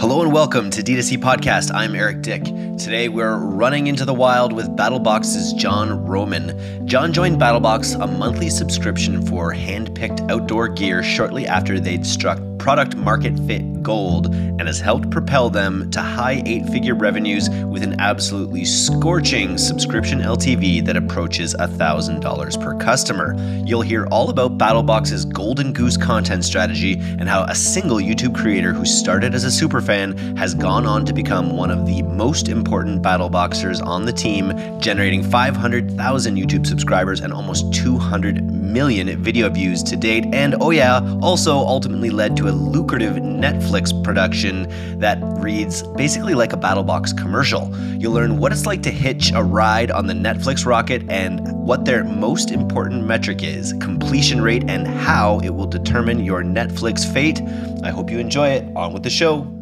Hello and welcome to D2C Podcast. I'm Eric Dyck. Today we're running into the wild with BattleBox's John Roman. John joined BattleBox, a monthly subscription for hand-picked outdoor gear shortly after they'd struck product market fit gold and has helped propel them to high eight-figure revenues with an absolutely scorching subscription LTV that approaches $1,000 per customer. You'll hear all about BattleBox's golden goose content strategy and how a single YouTube creator who started as a superfan has gone on to become one of the most important Battleboxers on the team, generating 500,000 YouTube subscribers and almost 200 million video views to date. And oh yeah, also ultimately led to a lucrative Netflix production that reads basically like a BattleBox commercial. You'll learn what it's like to hitch a ride on the Netflix rocket and what their most important metric is completion rate and how it will determine your Netflix fate. I hope you enjoy it. On with the show.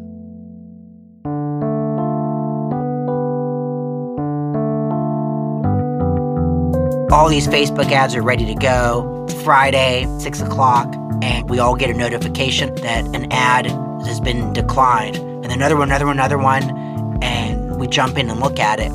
All these Facebook ads are ready to go. Friday, 6 o'clock, and we all get a notification that an ad has been declined. And another one, another one, another one, and we jump in and look at it.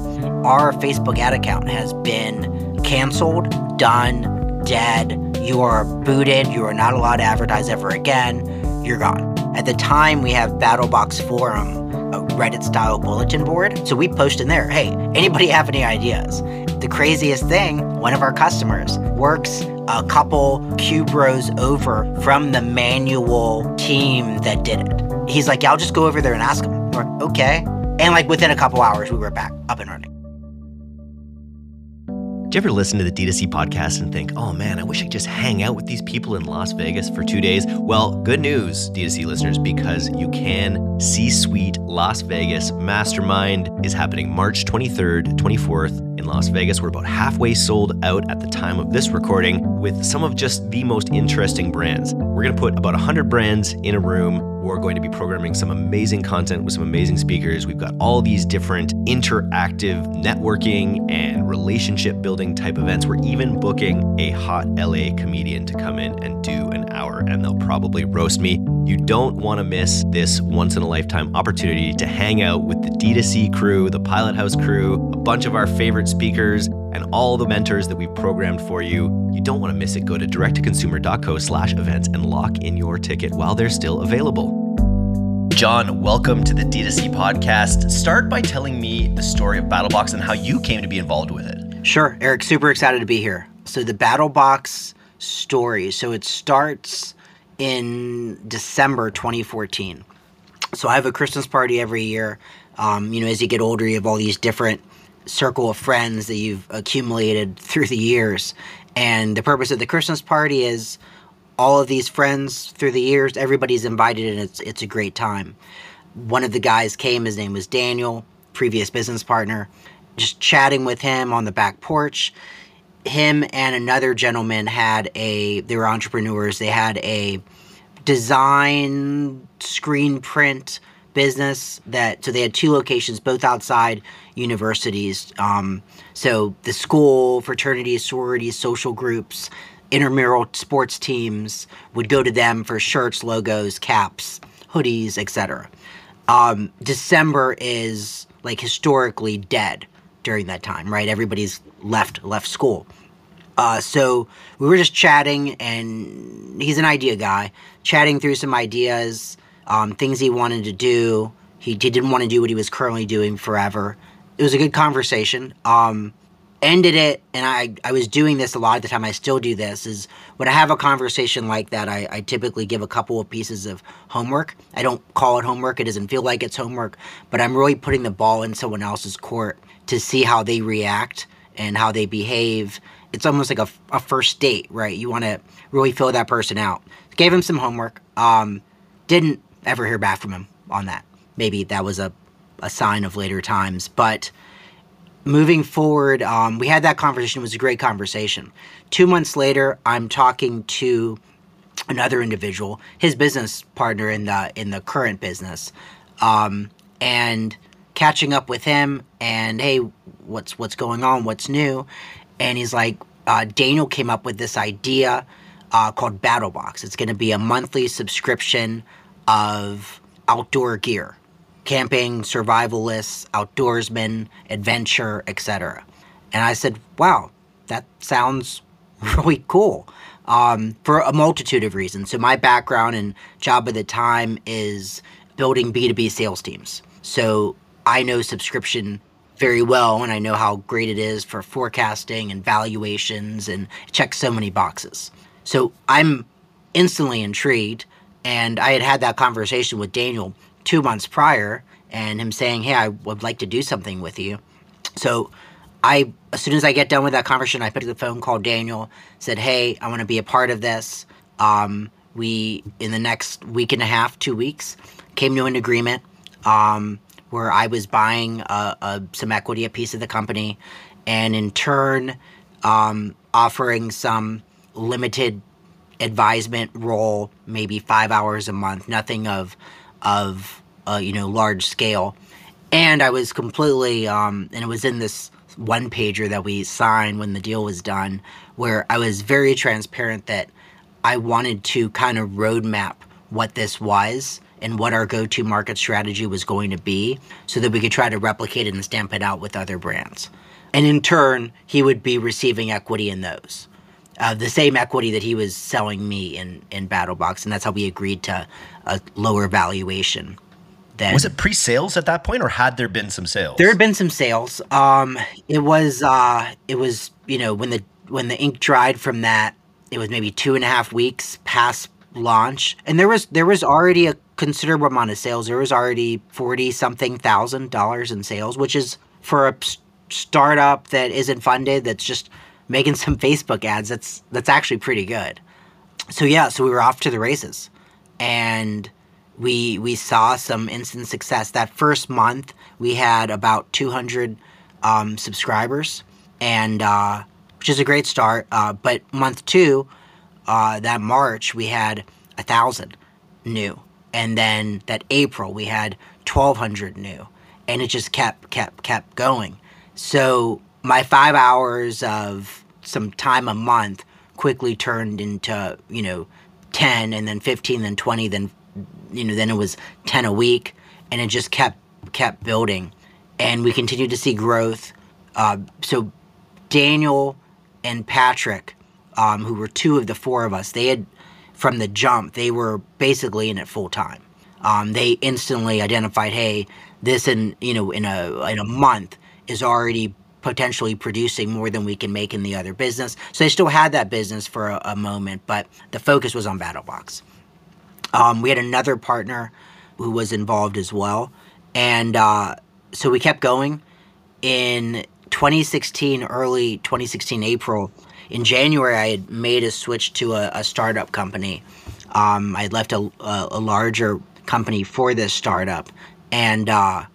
Our Facebook ad account has been canceled, done, dead. You are booted. You are not allowed to advertise ever again. You're gone. At the time, we have BattleBox Forum, a Reddit style bulletin board. So we post in there, hey, anybody have any ideas? The craziest thing, one of our customers works a couple cube rows over from the manual team that did it. He's like, yeah, I'll just go over there and ask him. We're, okay. And like within a couple hours, we were back up and running. Do you ever listen to the D2C podcast and think, oh man, I wish I could just hang out with these people in Las Vegas for two days? Well, good news, D2C listeners, because you can. C Suite Las Vegas Mastermind is happening March 23rd, 24th in Las Vegas. We're about halfway sold out at the time of this recording with some of just the most interesting brands. We're going to put about 100 brands in a room. We're going to be programming some amazing content with some amazing speakers. We've got all these different interactive networking and relationship building type events. We're even booking a hot LA comedian to come in and do an hour, and they'll probably roast me. You don't want to miss this once in a lifetime opportunity to hang out with the D2C crew, the Pilot House crew, bunch of our favorite speakers, and all the mentors that we've programmed for you. You don't want to miss it. Go to directtoconsumer.co slash events and lock in your ticket while they're still available. John, welcome to the D2C podcast. Start by telling me the story of BattleBox and how you came to be involved with it. Sure, Eric, super excited to be here. So, the BattleBox story. So, it starts in December 2014. So, I have a Christmas party every year. Um, you know, as you get older, you have all these different circle of friends that you've accumulated through the years. And the purpose of the Christmas party is all of these friends through the years, everybody's invited and it's it's a great time. One of the guys came, his name was Daniel, previous business partner, just chatting with him on the back porch. Him and another gentleman had a they were entrepreneurs, they had a design screen print business that so they had two locations both outside universities. Um, so the school fraternities sororities social groups intramural sports teams would go to them for shirts logos caps hoodies etc um, december is like historically dead during that time right? Everybody's left left school. Uh, so we were just chatting and he's an idea guy chatting through some ideas um, things he wanted to do. He didn't want to do what he was currently doing forever. It was a good conversation. Um, ended it, and I, I was doing this a lot of the time. I still do this. Is when I have a conversation like that, I, I typically give a couple of pieces of homework. I don't call it homework. It doesn't feel like it's homework, but I'm really putting the ball in someone else's court to see how they react and how they behave. It's almost like a, a first date, right? You want to really fill that person out. Gave him some homework. Um, didn't ever hear back from him on that. Maybe that was a, a sign of later times. But moving forward, um, we had that conversation. It was a great conversation. Two months later, I'm talking to another individual, his business partner in the in the current business, um, and catching up with him. And hey, what's what's going on? What's new? And he's like, uh, Daniel came up with this idea uh, called BattleBox. It's going to be a monthly subscription of outdoor gear. camping, survivalists, outdoorsmen, adventure, etc. And I said, wow, that sounds really cool um, for a multitude of reasons. So, my background and job at the time is building B2B sales teams. So, I know subscription very well and I know how great it is for forecasting and valuations and checks so many boxes. So, I'm instantly intrigued. And I had had that conversation with Daniel two months prior and him saying, Hey, I would like to do something with you. So, I as soon as I get done with that conversation, I picked up the phone, called Daniel, said, "Hey, I want to be a part of this." Um, we in the next week and a half, two weeks, came to an agreement um, where I was buying uh, uh, some equity, a piece of the company, and in turn, um, offering some limited advisement role, maybe five hours a month, nothing of of uh, you know large scale. And I was completely, um, and it was in this one pager that we signed when the deal was done, where I was very transparent that I wanted to kind of roadmap what this was and what our go to market strategy was going to be so that we could try to replicate it and stamp it out with other brands. And in turn, he would be receiving equity in those. Uh, the same equity that he was selling me in, in BattleBox, and that's how we agreed to a lower valuation. Then. Was it pre-sales at that point, or had there been some sales? There had been some sales. Um, it was uh, it was you know when the when the ink dried from that, it was maybe two and a half weeks past launch, and there was there was already a considerable amount of sales. There was already forty something thousand dollars in sales, which is for a startup that isn't funded, that's just making some Facebook ads. That's that's actually pretty good. So yeah, so we were off to the races, and we we saw some instant success. That first month, we had about 200 um, subscribers, and uh, which is a great start. Uh, but month two, uh, that March, we had a thousand new, and then that April, we had 1,200 new, and it just kept kept kept going. So my five hours of some time a month quickly turned into you know 10 and then 15 then 20 then you know, then it was 10 a week, and it just kept kept building. And we continued to see growth. Uh, so Daniel and Patrick, um, who were two of the four of us, they had from the jump, they were basically in it full time. Um, they instantly identified, hey, this in you know in a in a month is already potentially producing more than we can make in the other business. So they still had that business for a, a moment, but the focus was on BattleBox. Um, we had another partner who was involved as well. And uh, so we kept going. In 2016, early 2016, April, in January, I had made a switch to a, a startup company. Um, I had left a, a, larger company for this startup, and uh,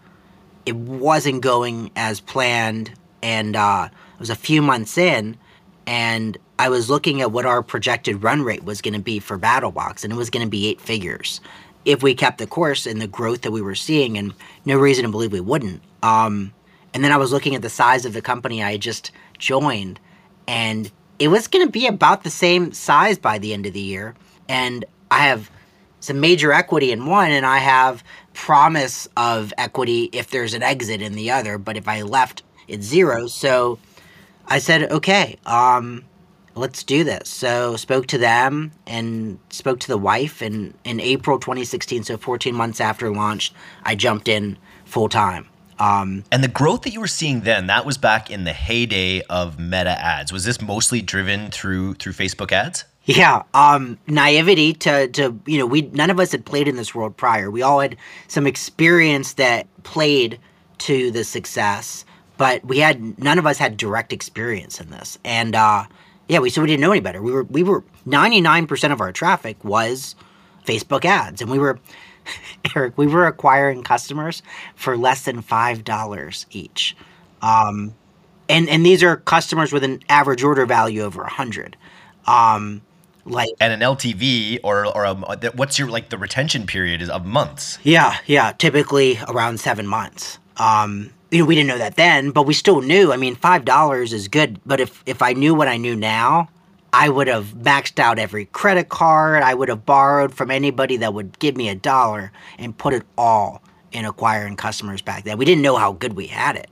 it wasn't going as planned. And uh, it was a few months in, and I was looking at what our projected run rate was going to be for BattleBox, and it was going to be eight figures if we kept the course and the growth that we were seeing, and no reason to believe we wouldn't. Um, and then I was looking at the size of the company I just joined, and it was going to be about the same size by the end of the year. And I have some major equity in one, and I have promise of equity if there's an exit in the other. But if I left, it's zero. So I said, okay. Um, let's do this. So spoke to them and spoke to the wife and in April 2016, so 14 months after launch, I jumped in full time. Um, and the growth that you were seeing then, that was back in the heyday of meta ads. Was this mostly driven through through Facebook ads? Yeah, um, naivety to to you know we none of us had played in this world prior. We all had some experience that played to the success, but we had none of us had direct experience in this. And uh, yeah, we so we didn't know any better. We were we were ninety nine percent of our traffic was Facebook ads, and we were Eric, we were acquiring customers for less than five dollars each. Um, and and these are customers with an average order value over a hundred. Um, like and an LTV or or a, what's your like the retention period is of months? Yeah, yeah, typically around seven months. Um, you know, we didn't know that then, but we still knew. I mean, five dollars is good, but if if I knew what I knew now, I would have maxed out every credit card. I would have borrowed from anybody that would give me a dollar and put it all in acquiring customers back then. We didn't know how good we had it.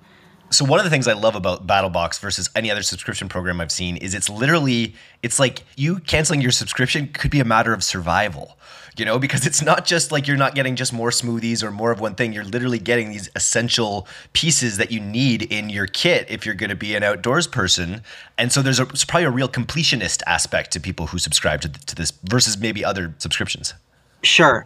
So one of the things I love about BattleBox versus any other subscription program I've seen is it's literally it's like you canceling your subscription could be a matter of survival. You know, because it's not just like you're not getting just more smoothies or more of one thing. You're literally getting these essential pieces that you need in your kit if you're going to be an outdoors person. And so there's, a, probably a real completionist aspect to people who subscribe to, to this versus maybe other subscriptions. Sure.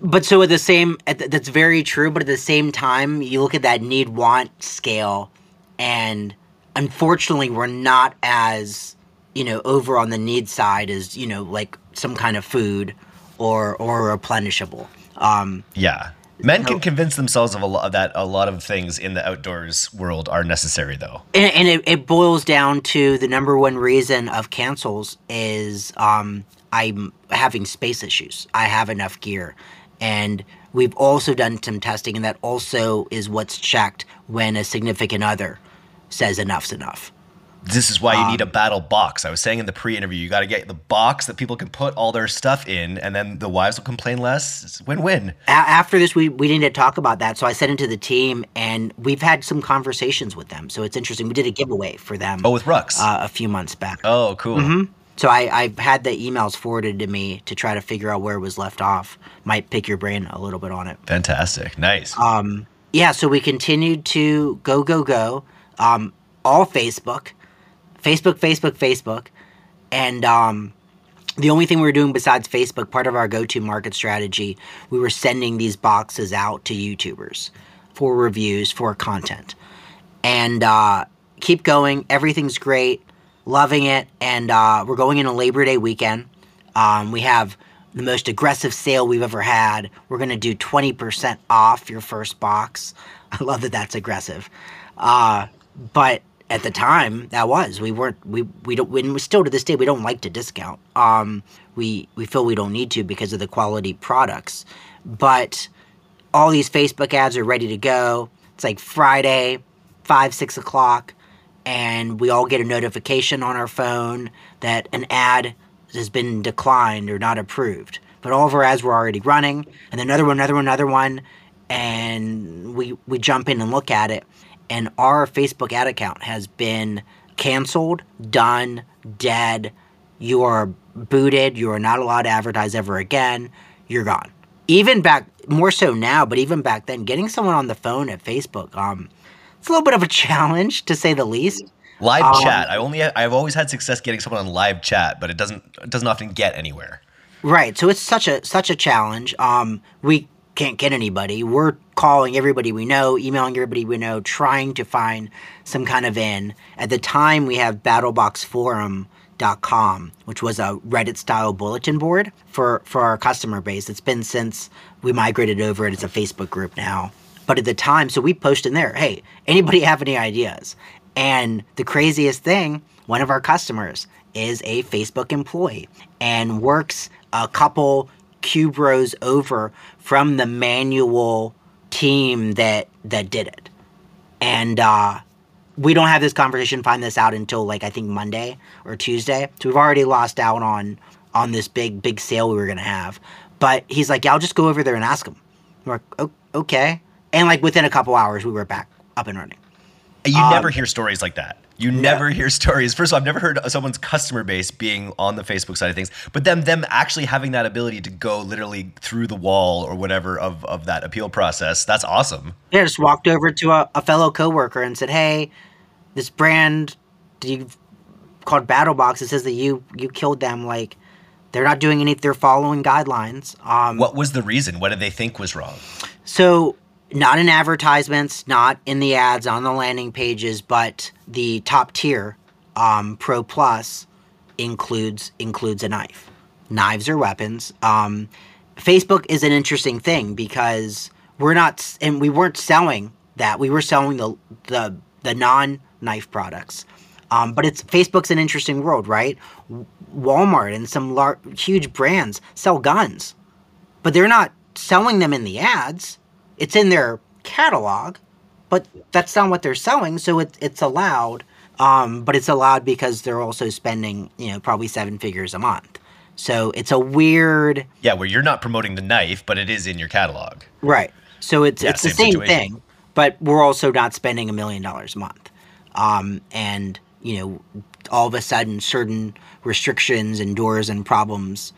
But so at the same, at that's very true. But at the same time, you look at that need want scale, and unfortunately, we're not as you know over on the need side as you know like some kind of food or or replenishable. Um, yeah, men can convince themselves of a lot of that a lot of things in the outdoors world are necessary, though. And, and it, it, boils down to the number one reason of cancels is um, I'm having space issues. I have enough gear. And we've also done some testing, and that also is what's checked when a significant other says enough's enough. This is why you um, need a battle box. I was saying in the pre-interview, you got to get the box that people can put all their stuff in, and then the wives will complain less. It's win-win. A- after this, we we need to talk about that. So I sent it to the team, and we've had some conversations with them. So it's interesting. We did a giveaway for them. Oh, with Rux uh, a few months back. Oh, cool. Mm-hmm. So I, I had the emails forwarded to me to try to figure out where it was left off. Might pick your brain a little bit on it. Fantastic. Nice. Um, yeah, so we continued to go, go, go. Um, all Facebook. Facebook, Facebook, Facebook. And um, the only thing we were doing besides Facebook, part of our go to market strategy, we were sending these boxes out to YouTubers for reviews, for content. And uh, keep going. Everything's great loving it. And uh, we're going in a Labor Day weekend. Um, we have the most aggressive sale we've ever had. We're going to do 20% off your first box. I love that that's aggressive. Uh, but at the time, that was we weren't we we don't and we still to this day we don't like to discount. Um, we we feel we don't need to because of the quality products. But all these Facebook ads are ready to go. It's like Friday, five six o'clock and we all get a notification on our phone that an ad has been declined or not approved. But all of our ads were already running, and another one, another one, another one, and we we jump in and look at it, and our Facebook ad account has been canceled, done, dead. You are booted. You are not allowed to advertise ever again. You're gone. Even back more so now, but even back then, getting someone on the phone at Facebook, um, it's a little bit of a challenge to say the least. Live um, chat. I only I've always had success getting someone on live chat, but it doesn't it doesn't often get anywhere. Right. So it's such a such a challenge. Um, we can't get anybody. We're calling everybody we know, emailing everybody we know, trying to find some kind of in. At the time, we have BattleboxForum.com, which was a Reddit style bulletin board for for our customer base. It's been since we migrated over it. It's a Facebook group now. But at the time, so we post in there, hey, anybody have any ideas? And the craziest thing, one of our customers is a Facebook employee and works a couple cube rows over from the manual team that that did it. And uh, we don't have this conversation, find this out until like I think Monday or Tuesday. So we've already lost out on on this big big sale we were gonna have. But he's like, yeah, I'll just go over there and ask him. We're like, okay and like within a couple hours we were back up and running. You um, never hear stories like that. You no. never hear stories. First of all i've never heard of someone's customer base being on the facebook side of things but then them actually having that ability to go literally through the wall or whatever of, of that appeal process that's awesome. Yeah just walked over to a, a fellow coworker and said hey this brand you called battlebox it says that you you killed them. Like they're not doing any. they're following guidelines. Um, what was the reason? What did they think was wrong? So not in advertisements, not in the ads on the landing pages, but the top tier um, Pro Plus includes includes a knife. Knives are weapons. Um, Facebook is an interesting thing because we're not and we weren't selling that. We were selling the the the non knife products. Um, but it's Facebook's an interesting world, right? Walmart and some lar- huge brands sell guns, but they're not selling them in the ads it's in their catalog, but that's not what they're selling, so it, it's allowed. Um, but it's allowed because they're also spending, you know, probably seven figures a month. So it's a weird. Yeah, where you're not promoting the knife, but it is in your catalog. Right. So it's Yeah, it's the same same situation. thing, but we're also not spending a million dollars a month. Um, and you know, all of a sudden, certain restrictions and doors and problems,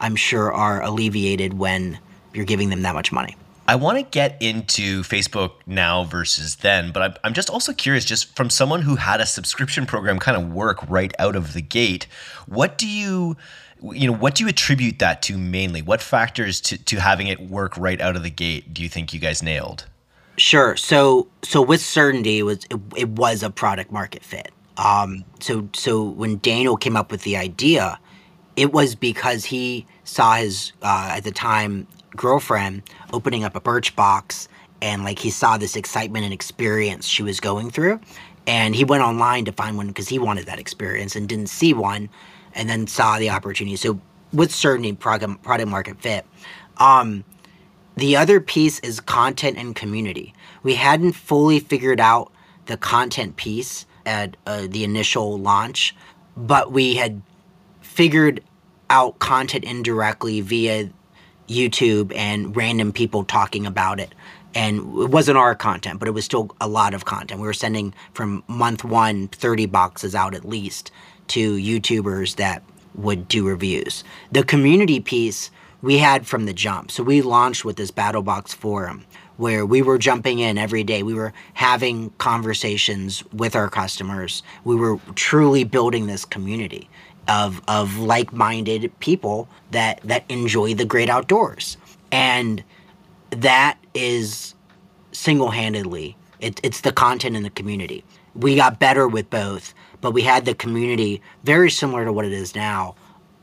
I'm sure, are alleviated when you're giving them that much money. I want to get into Facebook now versus then, but I'm, I'm just also curious, just from someone who had a subscription program kind of work right out of the gate, what do you, you know, what do you attribute that to mainly? What factors to, to having it work right out of the gate do you think you guys nailed? Sure. So so with certainty, it was it, it was a product market fit. Um, so so when Daniel came up with the idea, it was because he saw his uh, at the time girlfriend opening up a Birchbox, and like he saw this excitement and experience she was going through, and he went online to find one because he wanted that experience and didn't see one, and then saw the opportunity. So with certainty, product product market fit. Um, the other piece is content and community. We hadn't fully figured out the content piece at uh, the initial launch, but we had figured out content indirectly via YouTube and random people talking about it. And it wasn't our content, but it was still a lot of content. We were sending from month one 30 boxes out at least to YouTubers that would do reviews. The community piece we had from the jump. So we launched with this Battle Box forum where we were jumping in every day. We were having conversations with our customers. We were truly building this community of of like-minded people that that enjoy the great outdoors. And that is single-handedly it, it's the content and the community. We got better with both, but we had the community very similar to what it is now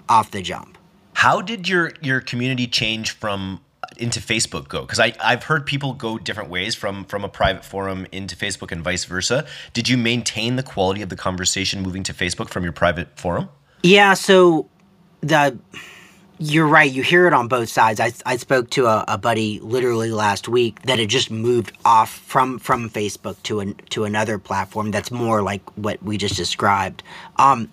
off the jump. How did your your community change from into Facebook go? Because I I've heard people go different ways from from a private forum into Facebook and vice versa. Did you maintain the quality of the conversation moving to Facebook from your private forum? Yeah, so the you're right. You hear it on both sides. I, I spoke to a, a buddy literally last week that had just moved off from from Facebook to an, to another platform that's more like what we just described. Um,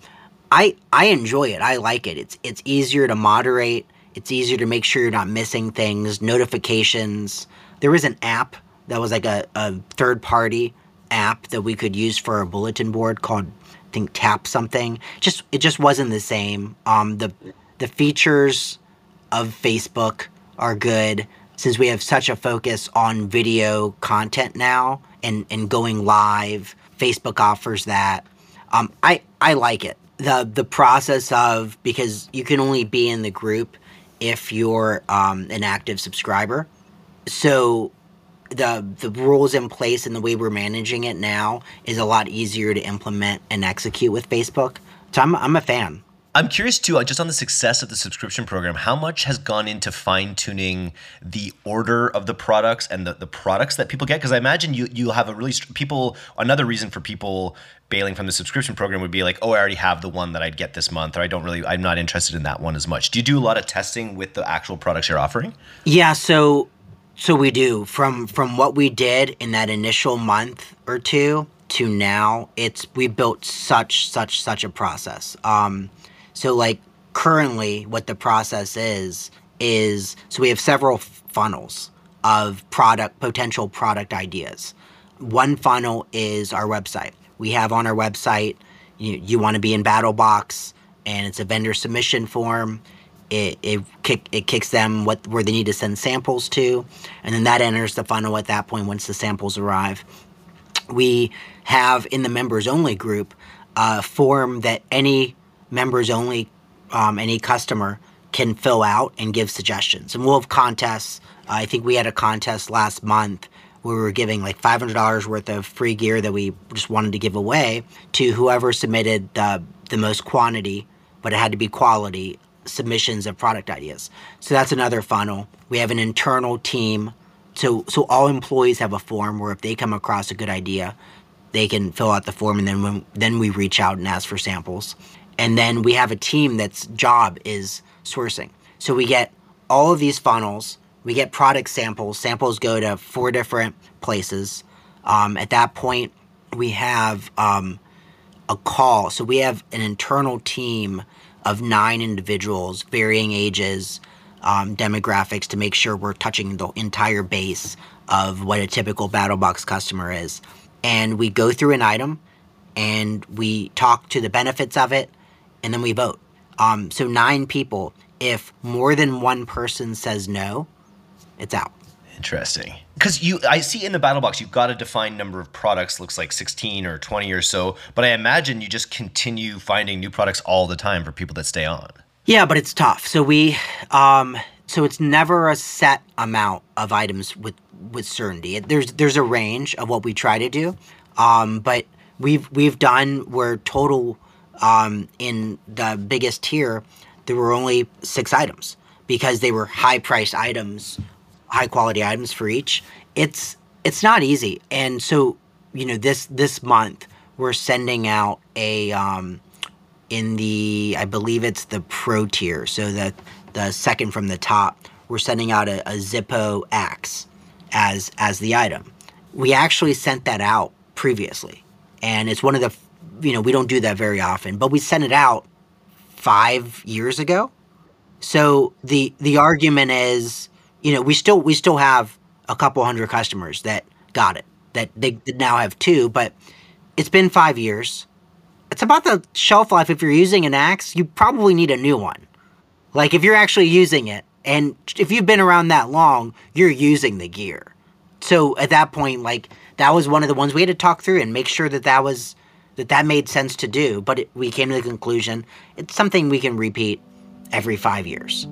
I I enjoy it. I like it. It's it's easier to moderate. It's easier to make sure you're not missing things. Notifications. There was an app that was like a, a third party app that we could use for a bulletin board called think Tap something. Just it just wasn't the same. Um, the the features of Facebook are good since we have such a focus on video content now and and going live. Facebook offers that. Um, I I like it. the The process of because you can only be in the group if you're um, an active subscriber. So the the rules in place and the way we're managing it now is a lot easier to implement and execute with Facebook. So I'm I'm a fan. I'm curious too, uh, just on the success of the subscription program, how much has gone into fine tuning the order of the products and the, the products that people get? Because I imagine you you'll have a really str- people. Another reason for people bailing from the subscription program would be like, oh, I already have the one that I'd get this month, or I don't really, I'm not interested in that one as much. Do you do a lot of testing with the actual products you're offering? Yeah, so so we do from from what we did in that initial month or two to now. It's we built such such such a process. Um, so like currently, what the process is is so we have several funnels of product potential product ideas. One funnel is our website. We have on our website you, you want to be in BattleBox, and it's a vendor submission form it it kick it kicks them what where they need to send samples to, and then that enters the funnel at that point once the samples arrive. We have in the members only group a form that any members only um, any customer can fill out and give suggestions, and we'll have contests. I think we had a contest last month where we were giving like $500 worth of free gear that we just wanted to give away to whoever submitted the the most quantity, but it had to be quality submissions of product ideas. So that's another funnel. We have an internal team. So so all employees have a form where if they come across a good idea, they can fill out the form and then when, then we reach out and ask for samples. And then we have a team that's job is sourcing. So we get all of these funnels, we get product samples. Samples go to four different places. Um, at that point, we have um, a call. So we have an internal team of nine individuals, varying ages, um, demographics to make sure we're touching the entire base of what a typical BattleBox customer is. And we go through an item and we talk to the benefits of it and then we vote. Um, so nine people. If more than one person says no, it's out. Interesting. Because you, I see in the battle box, you've got a defined number of products. Looks like sixteen or twenty or so. But I imagine you just continue finding new products all the time for people that stay on. Yeah, but it's tough. So we, um, so it's never a set amount of items with with certainty. There's there's a range of what we try to do, um, but we've we've done where total um, in the biggest tier there were only six items because they were high priced items, high quality items for each. It's it's not easy, and so you know this this month we're sending out a um, in the I believe it's the pro tier, so the the second from the top. We're sending out a, a Zippo Axe as as the item. We actually sent that out previously, and it's one of the you know we don't do that very often, but we sent it out five years ago. So the the argument is, you know, we still we still have a couple hundred customers that got it that they now have two, but it's been five years. It's about the shelf life. If you're using an axe, you probably need a new one. Like if you're actually using it, and if you've been around that long, you're using the gear. So at that point, like that was one of the ones we had to talk through and make sure that that was that that made sense to do. But it, we came to the conclusion it's something we can repeat every five years.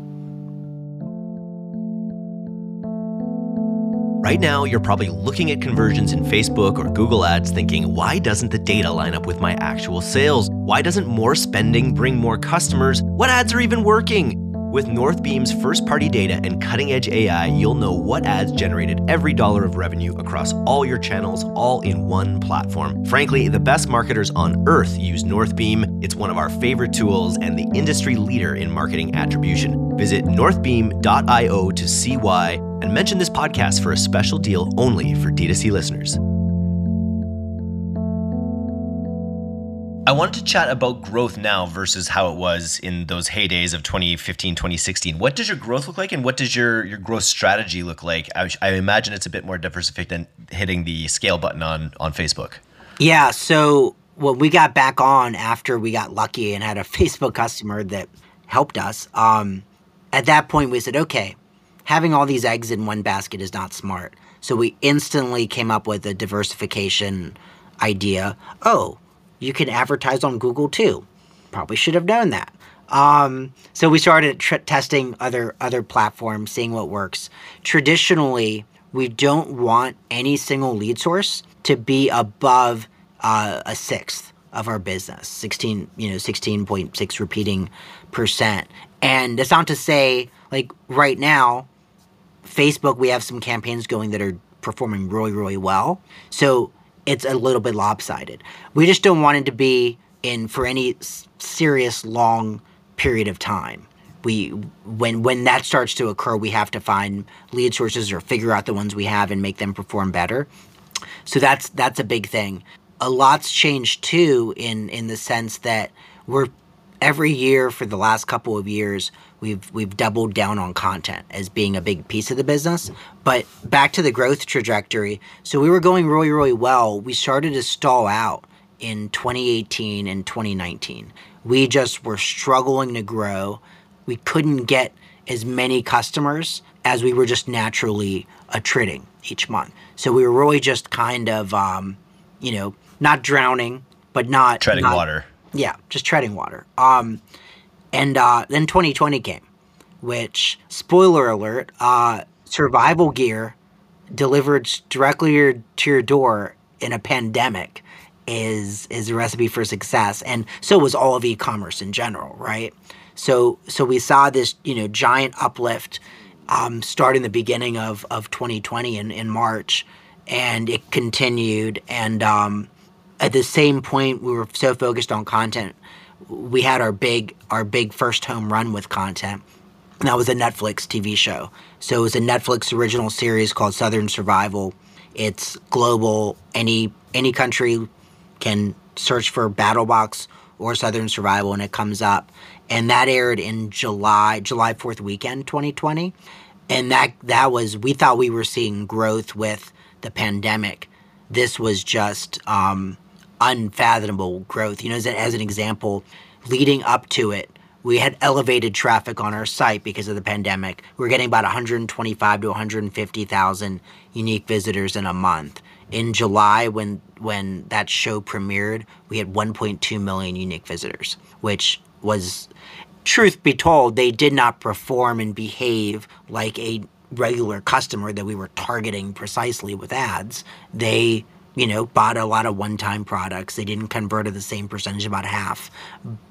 Right now, you're probably looking at conversions in Facebook or Google Ads thinking, why doesn't the data line up with my actual sales? Why doesn't more spending bring more customers? What ads are even working? With Northbeam's first party data and cutting edge AI, you'll know what ads generated every dollar of revenue across all your channels, all in one platform. Frankly, the best marketers on earth use Northbeam. It's one of our favorite tools and the industry leader in marketing attribution. Visit northbeam.io to see why and mention this podcast for a special deal only for D2C listeners. I wanted to chat about growth now versus how it was in those heydays of 2015, 2016. What does your growth look like and what does your, your growth strategy look like? I, I imagine it's a bit more diversified than hitting the scale button on, on Facebook. Yeah. So when we got back on after we got lucky and had a Facebook customer that helped us, um, at that point we said, okay, having all these eggs in one basket is not smart. So we instantly came up with a diversification idea. Oh, you can advertise on Google too. Probably should have known that. Um, so we started tr- testing other other platforms, seeing what works. Traditionally, we don't want any single lead source to be above uh, a sixth of our business, sixteen, you know, sixteen point six repeating percent. And that's not to say, like right now, Facebook, we have some campaigns going that are performing really, really well. So it's a little bit lopsided. We just don't want it to be in for any serious long period of time. We when when that starts to occur, we have to find lead sources or figure out the ones we have and make them perform better. So that's that's a big thing. A lot's changed too in in the sense that we're every year for the last couple of years we've we've doubled down on content as being a big piece of the business. But back to the growth trajectory. So we were going really really well. We started to stall out in 2018 and 2019. We just were struggling to grow. We couldn't get as many customers as we were just naturally attriting each month. So we were really just kind of, um, you know, not drowning, but not treading not, water. Yeah, just treading water. Um, and uh, then 2020 came, which, spoiler alert, uh, survival gear delivered directly to your door in a pandemic is is a recipe for success and so was all of e-commerce in general right so so we saw this you know giant uplift um, starting the beginning of of 2020 in, in march and it continued and um, at the same point we were so focused on content we had our big our big first home run with content. And that was a Netflix TV show. So it was a Netflix original series called Southern Survival. It's global. Any any country can search for BattleBox or Southern Survival and it comes up. and that aired in July July Fourth weekend, 2020, and that that was we thought we were seeing growth with the pandemic. This was just um, unfathomable growth. You know, as, as an example, leading up to it, we had elevated traffic on our site because of the pandemic. We were getting about 125 to 150,000 unique visitors in a month. In July, when when that show premiered, we had 1.2 million unique visitors, which was, truth be told, they did not perform and behave like a regular customer that we were targeting precisely with ads. They you know, bought a lot of one-time products. They didn't convert at the same percentage, about half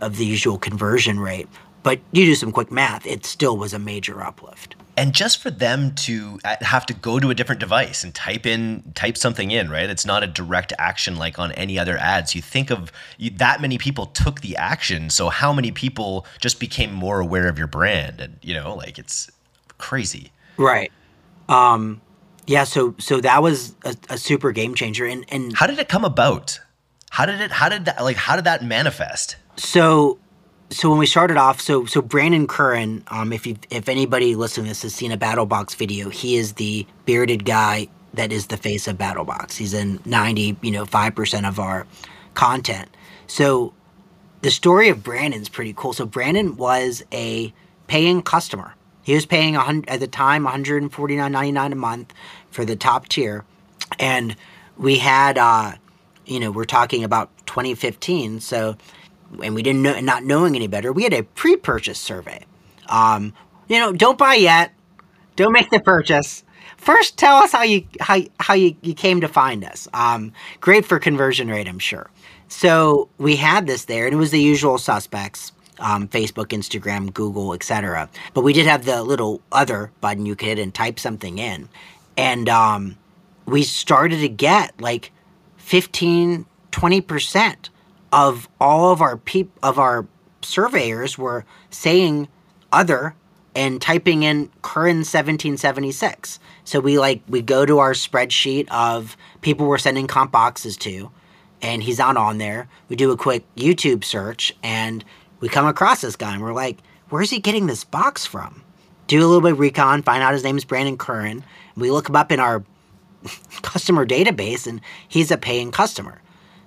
of the usual conversion rate. But you do some quick math, it still was a major uplift. And just for them to uh, have to go to a different device and type in type something in, right? It's not a direct action like on any other ads. You think of you, that many people took the action, so how many people just became more aware of your brand and you know, like it's crazy. Right. Um yeah, so so that was a, a, super game changer. And and how did it come about? How did it? How did that? Like, how did that manifest? So, so when we started off, so so Brandon Curran, um, if you if anybody listening to this has seen a BattleBox video, he is the bearded guy that is the face of BattleBox. He's in ninety, you know, five percent of our content. So, the story of Brandon's pretty cool. So Brandon was a paying customer. He was paying at the time 149.99 a month for the top tier, and we had, uh, you know, we're talking about 2015. So, and we didn't know, not knowing any better, we had a pre-purchase survey. Um, you know, don't buy yet. Don't make the purchase. First, tell us how you how how you, you came to find us. Um, great for conversion rate, I'm sure. So we had this there, and it was the usual suspects um, Facebook, Instagram, Google, etc. But we did have the little other button you could hit and type something in. And um, we started to get like 15, 20% of all of our peop- of our surveyors were saying other and typing in Curran 1776. So we like we go to our spreadsheet of people we're sending comp boxes to and he's not on there. We do a quick YouTube search and we come across this guy and we're like, where's he getting this box from? Do a little bit of recon, find out his name is Brandon Curran. We look him up in our customer database and he's a paying customer.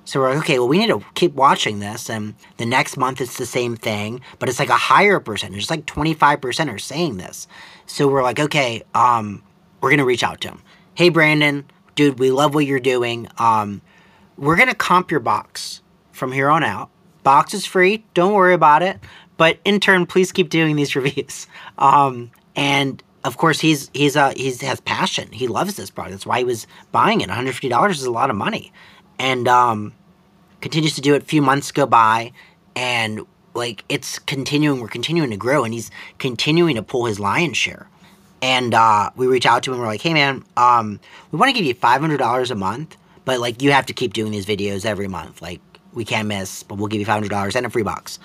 So we're like, okay, well, we need to keep watching this. And the next month it's the same thing, but it's like a higher percentage. It's like 25% are saying this. So we're like, okay, um, we're going to reach out to him. Hey, Brandon, dude, we love what you're doing. Um, we're going to comp your box from here on out. Box is free. Don't worry about it. But in turn, please keep doing these reviews. Um, and of course, he's he's uh he's has passion. He loves this product. That's why he was buying it. One hundred fifty dollars is a lot of money, and um, continues to do it. A few months go by, and like it's continuing. We're continuing to grow, and he's continuing to pull his lion's share. And uh, we reach out to him. We're like, hey man, um, we want to give you five hundred dollars a month, but like you have to keep doing these videos every month. Like we can't miss, but we'll give you five hundred dollars and a free box.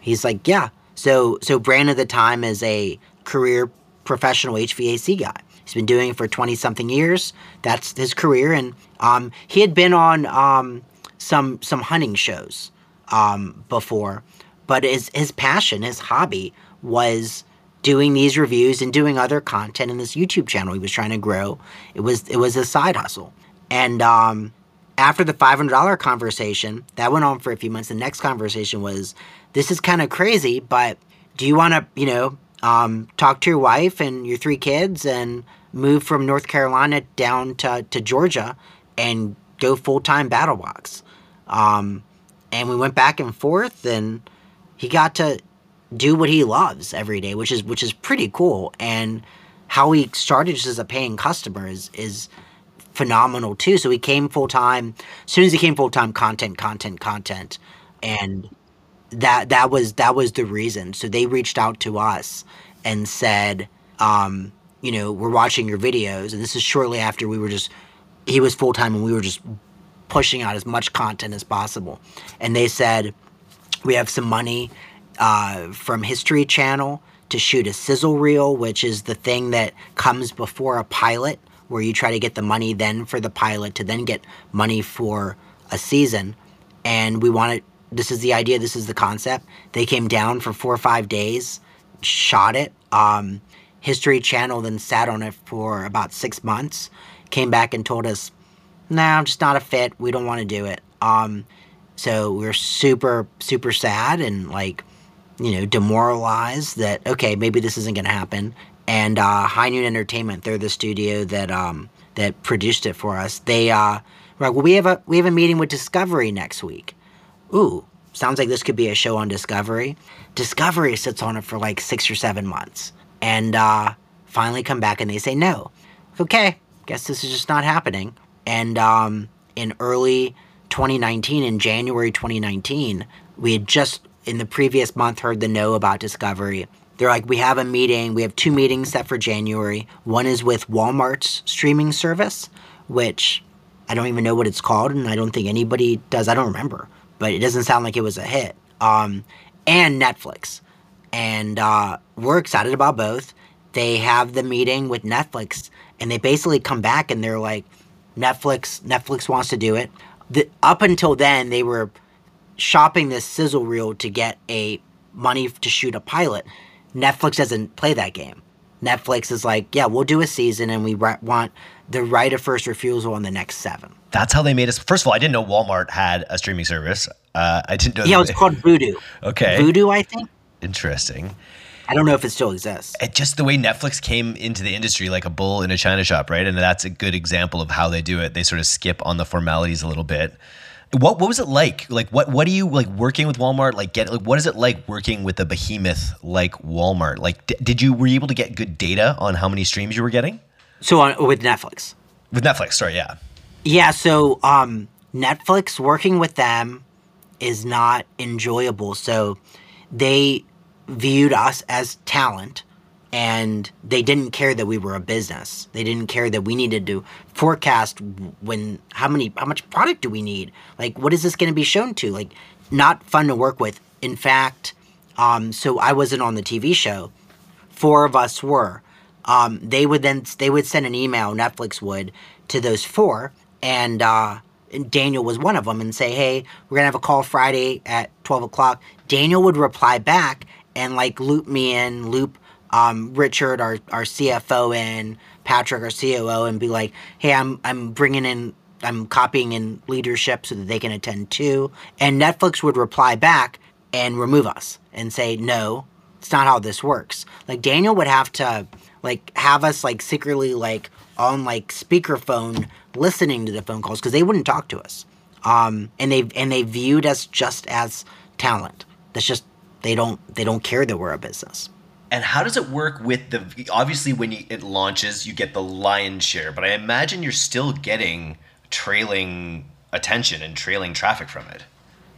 He's like, yeah. So so Brandon at the time is a career professional HVAC guy. He's been doing it for twenty something years. That's his career, and um, he had been on um, some some hunting shows um, before, but his his passion, his hobby was doing these reviews and doing other content in this YouTube channel he was trying to grow. It was it was a side hustle, and um, after the $500 conversation, that went on for a few months. The next conversation was, this is kind of crazy, but do you want to, you know, um, talk to your wife and your three kids and move from North Carolina down to, to Georgia and go full time BattleBox? Um, and we went back and forth, and he got to do what he loves every day, which is which is pretty cool. And how he started just as a paying customer is is phenomenal too. So he came full time. As soon as he came full time, content, content, content, and that that was that was the reason. So they reached out to us and said, um, you know, we're watching your videos, and this is shortly after we were just he was full time and we were just pushing out as much content as possible. And they said, we have some money uh, from History Channel to shoot a sizzle reel, which is the thing that comes before a pilot where you try to get the money then for the pilot to then get money for a season. And we want this is the idea, this is the concept. They came down for four or five days, shot it. Um, History Channel then sat on it for about six months, came back and told us, "Nah, I'm just not a fit. We don't want to do it." Um, so we are super, super sad and like, you know, demoralized that okay, maybe this isn't going to happen. And uh, High Noon Entertainment, they're the studio that um, that produced it for us. They uh, were like, well, we have a we have a meeting with Discovery next week. Ooh, sounds like this could be a show on Discovery. Discovery sits on it for like six or seven months and uh, finally come back and they say no. Okay, guess this is just not happening. And um, in early 2019, in January 2019, we had just in the previous month heard the no about Discovery. They're like, we have a meeting. We have two meetings set for January. One is with Walmart's streaming service, which I don't even know what it's called, and I don't think anybody does. I don't remember, but it doesn't sound like it was a hit. Um, and Netflix and uh, we're excited about both. They have the meeting with Netflix, and they basically come back and they're like, Netflix, Netflix wants to do it. The, up until then, they were shopping this sizzle reel to get a money to shoot a pilot. Netflix doesn't play that game. Netflix is like, yeah, we'll do a season, and we want the right of first refusal on the next seven. That's how they made us. First of all, I didn't know Walmart had a streaming service. Uh, I didn't know. Yeah, it was called Vudu. Okay, Vudu, I think interesting. I don't know if it still exists. It just the way Netflix came into the industry like a bull in a china shop, right? And that's a good example of how they do it. They sort of skip on the formalities a little bit. What what was it like? Like what what do you like working with Walmart? Like get like what is it like working with a behemoth like Walmart? Like d- did you were you able to get good data on how many streams you were getting? So on with Netflix. With Netflix, sorry, yeah. Yeah, so um Netflix working with them is not enjoyable. So they viewed us as talent and they didn't care that we were a business. They didn't care that we needed to forecast when how many how much product do we need? Like what is this going to be shown to? Like not fun to work with. In fact, um, so I wasn't on the TV show. Four of us were. Um, they would then they would send an email. Netflix would to those four, and uh, Daniel was one of them, and say, "Hey, we're gonna have a call Friday at twelve o'clock." Daniel would reply back and like loop me in, loop um, Richard, our, our CFO, in, Patrick, our COO, and be like, hey, I'm, I'm bringing in, I'm copying in leadership so that they can attend too. And Netflix would reply back and remove us and say, no, it's not how this works. Like Daniel would have to like have us like secretly like on like speakerphone listening to the phone calls because they wouldn't talk to us. Um, and they and they viewed us just as talent. That's just they don't they don't care that we're a business. And how does it work with the obviously when you, it launches you get the lion's share, but I imagine you're still getting trailing attention and trailing traffic from it.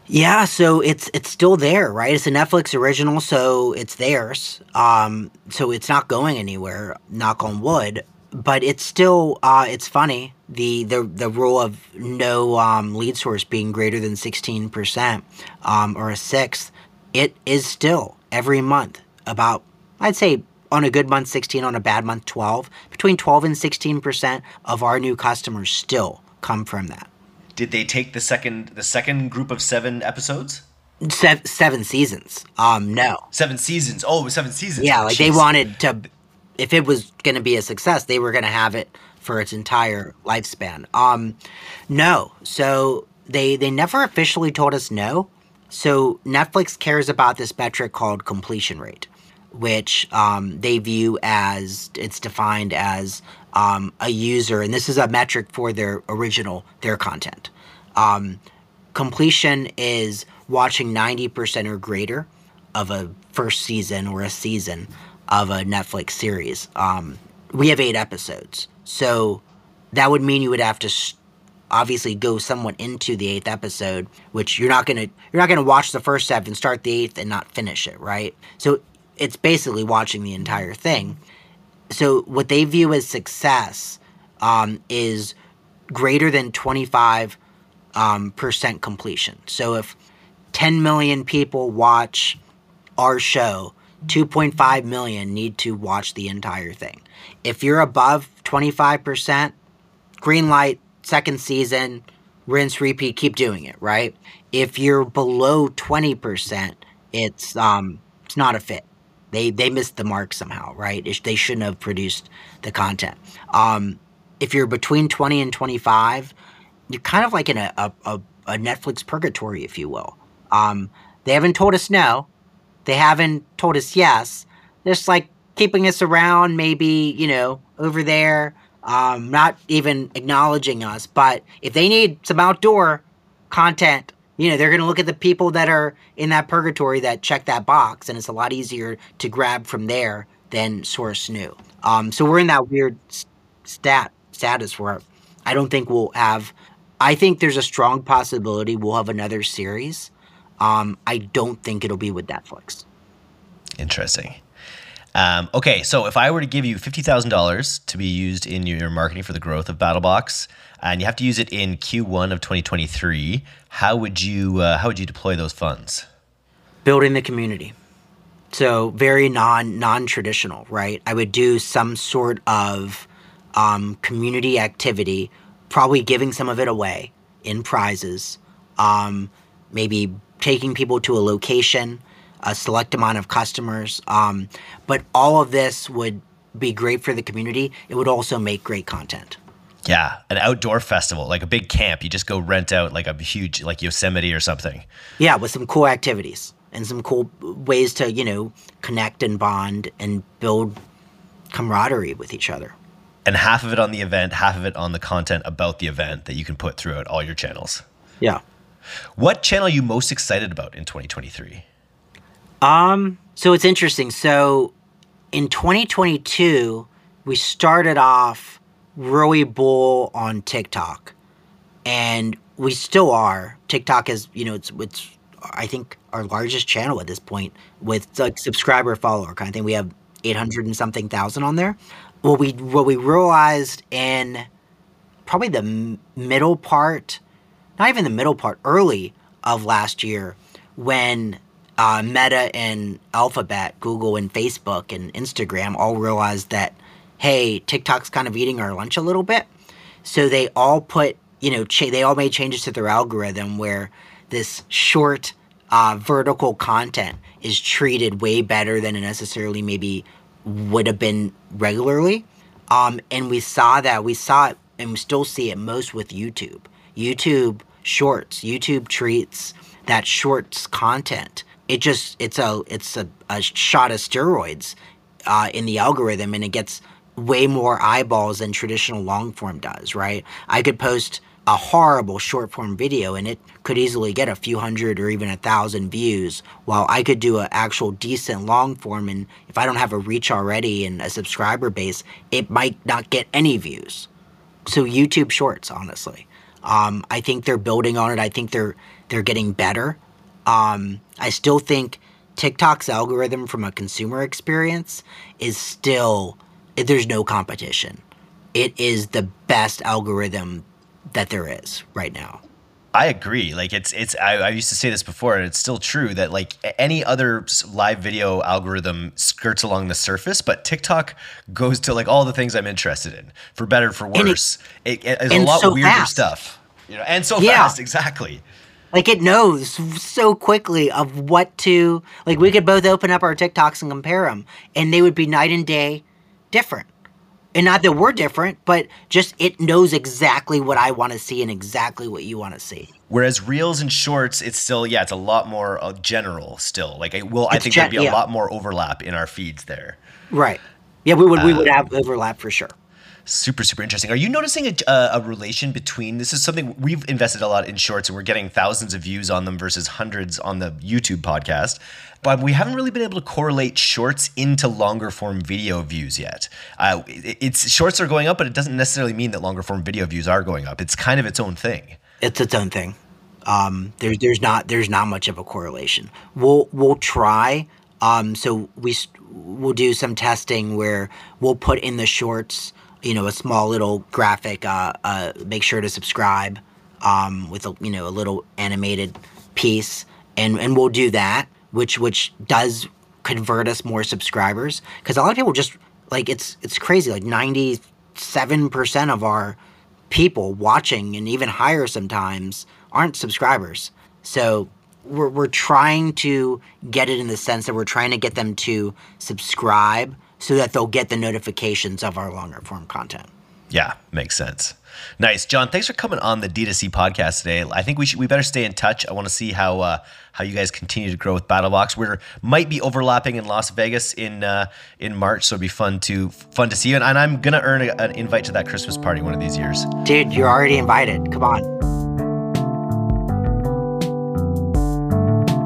Yeah, so it's it's still there, right? It's a Netflix original, so it's theirs. Um, so it's not going anywhere. Knock on wood. But it's still uh, it's funny the the the rule of no um, lead source being greater than sixteen percent um, or a sixth it is still every month about, I'd say on a good month 16, on a bad month 12. Between 12 and 16% of our new customers still come from that. Did they take the second the second group of 7 episodes? Seven, seven seasons. Um no. Seven seasons. Oh, seven seasons. Yeah, like Jeez. they wanted to if it was going to be a success, they were going to have it for its entire lifespan. Um no. So they they never officially told us no. So Netflix cares about this metric called completion rate, which um, they view as it's defined as um, a user, and this is a metric for their original their content. Um, completion is watching ninety percent or greater of a first season or a season of a Netflix series. Um, we have eight episodes, so that would mean you would have to. Obviously go somewhat into the eighth episode, which you're not gonna you're not gonna watch the first seven, start the eighth, and not finish it, right? So it's basically watching the entire thing. So what they view as success um, is greater than twenty five um, percent completion. So if ten million people watch our show, 2.5 million need to watch the entire thing. If you're above 25%, green light, second season, rinse, repeat, keep doing it, right? If you're below 20%, it's um it's not a fit. They they missed the mark somehow, right? It, they shouldn't have produced the content. Um, if you're between 20 and 25, you're kind of like in a, a, a, Netflix purgatory, if you will. Um, they haven't told us no. They haven't told us yes. Just like keeping us around, maybe, you know, over there, um, not even acknowledging us. But if they need some outdoor content, you know, they're going to look at the people that are in that purgatory that check that box, and it's a lot easier to grab from there than source new. Um, so we're in that weird stat status where I don't think we'll have. I think there's a strong possibility we'll have another series. Um, I don't think it'll be with Netflix. Interesting. Um, okay, so if I were to give you fifty thousand dollars to be used in your marketing for the growth of BattleBox, and you have to use it in Q1 of 2023, how would you uh, how would you deploy those funds? Building the community. So very non non traditional, right? I would do some sort of um, community activity, probably giving some of it away in prizes, um, maybe taking people to a location a select amount of customers. Um, but all of this would be great for the community. It would also make great content. Yeah, an outdoor festival, like a big camp. You just go rent out like a huge, like Yosemite or something. Yeah, with some cool activities and some cool ways to, you know, connect and bond and build camaraderie with each other. And half of it on the event, half of it on the content about the event that you can put throughout all your channels. Yeah. What channel are you most excited about in 2023? Um, so it's interesting. So in 2022, we started off really bull on TikTok, and we still are. TikTok is, you know, it's it's I think our largest channel at this point with like subscriber follower kind of thing. We have 800 and something thousand on there. What we what we realized in probably the middle part, not even the middle part, early of last year, when uh, Meta and Alphabet, Google and Facebook and Instagram all realized that, hey, TikTok's kind of eating our lunch a little bit. So they all put, you know, cha- they all made changes to their algorithm where this short uh, vertical content is treated way better than it necessarily maybe would have been regularly. Um, and we saw that. We saw it and we still see it most with YouTube. YouTube shorts, YouTube treats that shorts content it just it's a it's a, a shot of steroids uh, in the algorithm, and it gets way more eyeballs than traditional long form does. Right? I could post a horrible short form video and it could easily get a few hundred or even a thousand views while i could do an actual decent long form and if i don't have a reach already and a subscriber base it might not get any views so youtube shorts honestly um, i think they're building on it i think they're they're getting better um, I still think TikTok's algorithm from a consumer experience is still there's no competition. It is the best algorithm that there is right now. I agree. Like it's it's I, I, used to say this before, and it's still true that like any other live video algorithm skirts along the surface, but TikTok goes to like all the things I'm interested in, for better for worse. It, it is a lot so weirder fast. stuff, you know, and so yeah. fast. Exactly. Like it knows so quickly of what to like. We could both open up our TikToks and compare them, and they would be night and day different. And not that we're different, but just it knows exactly what I want to see and exactly what you want to see. Whereas reels and shorts, it's still yeah, it's a lot more uh, general still. Like it will, I think gen- there'd be a yeah. lot more overlap in our feeds there. Right. Yeah, we would we would um, have overlap for sure super super interesting are you noticing a, a, relation between this is something we've invested a lot in shorts and we're getting thousands of views on them versus hundreds on the youtube podcast but we haven't really been able to correlate shorts into longer form video views yet. Uh, it's shorts are going up but it doesn't necessarily mean that longer form video views are going up. It's kind of its own thing. It's its own thing. Um, there's there's not there's not much of a correlation. We'll we'll try um, so we we'll do some testing where we'll put in the shorts you know a small little graphic. Uh, uh, make sure to subscribe um, with a you know a little animated piece, and and we'll do that, which which does convert us more subscribers because a lot of people just like it's it's crazy like ninety seven percent of our people watching and even higher sometimes aren't subscribers. So we're, we're trying to get it in the sense that we're trying to get them to subscribe so that they'll get the notifications of our longer form content. Yeah, makes sense. Nice, John. Thanks for coming on the D2C podcast today. I think we should we better stay in touch. I want to see how uh, how you guys continue to grow with BattleBox. We might be overlapping in Las Vegas in uh, in March, so it'd be fun to fun to see you. And, and I'm gonna earn a, an invite to that Christmas party one of these years. Dude, you're already invited. Come on.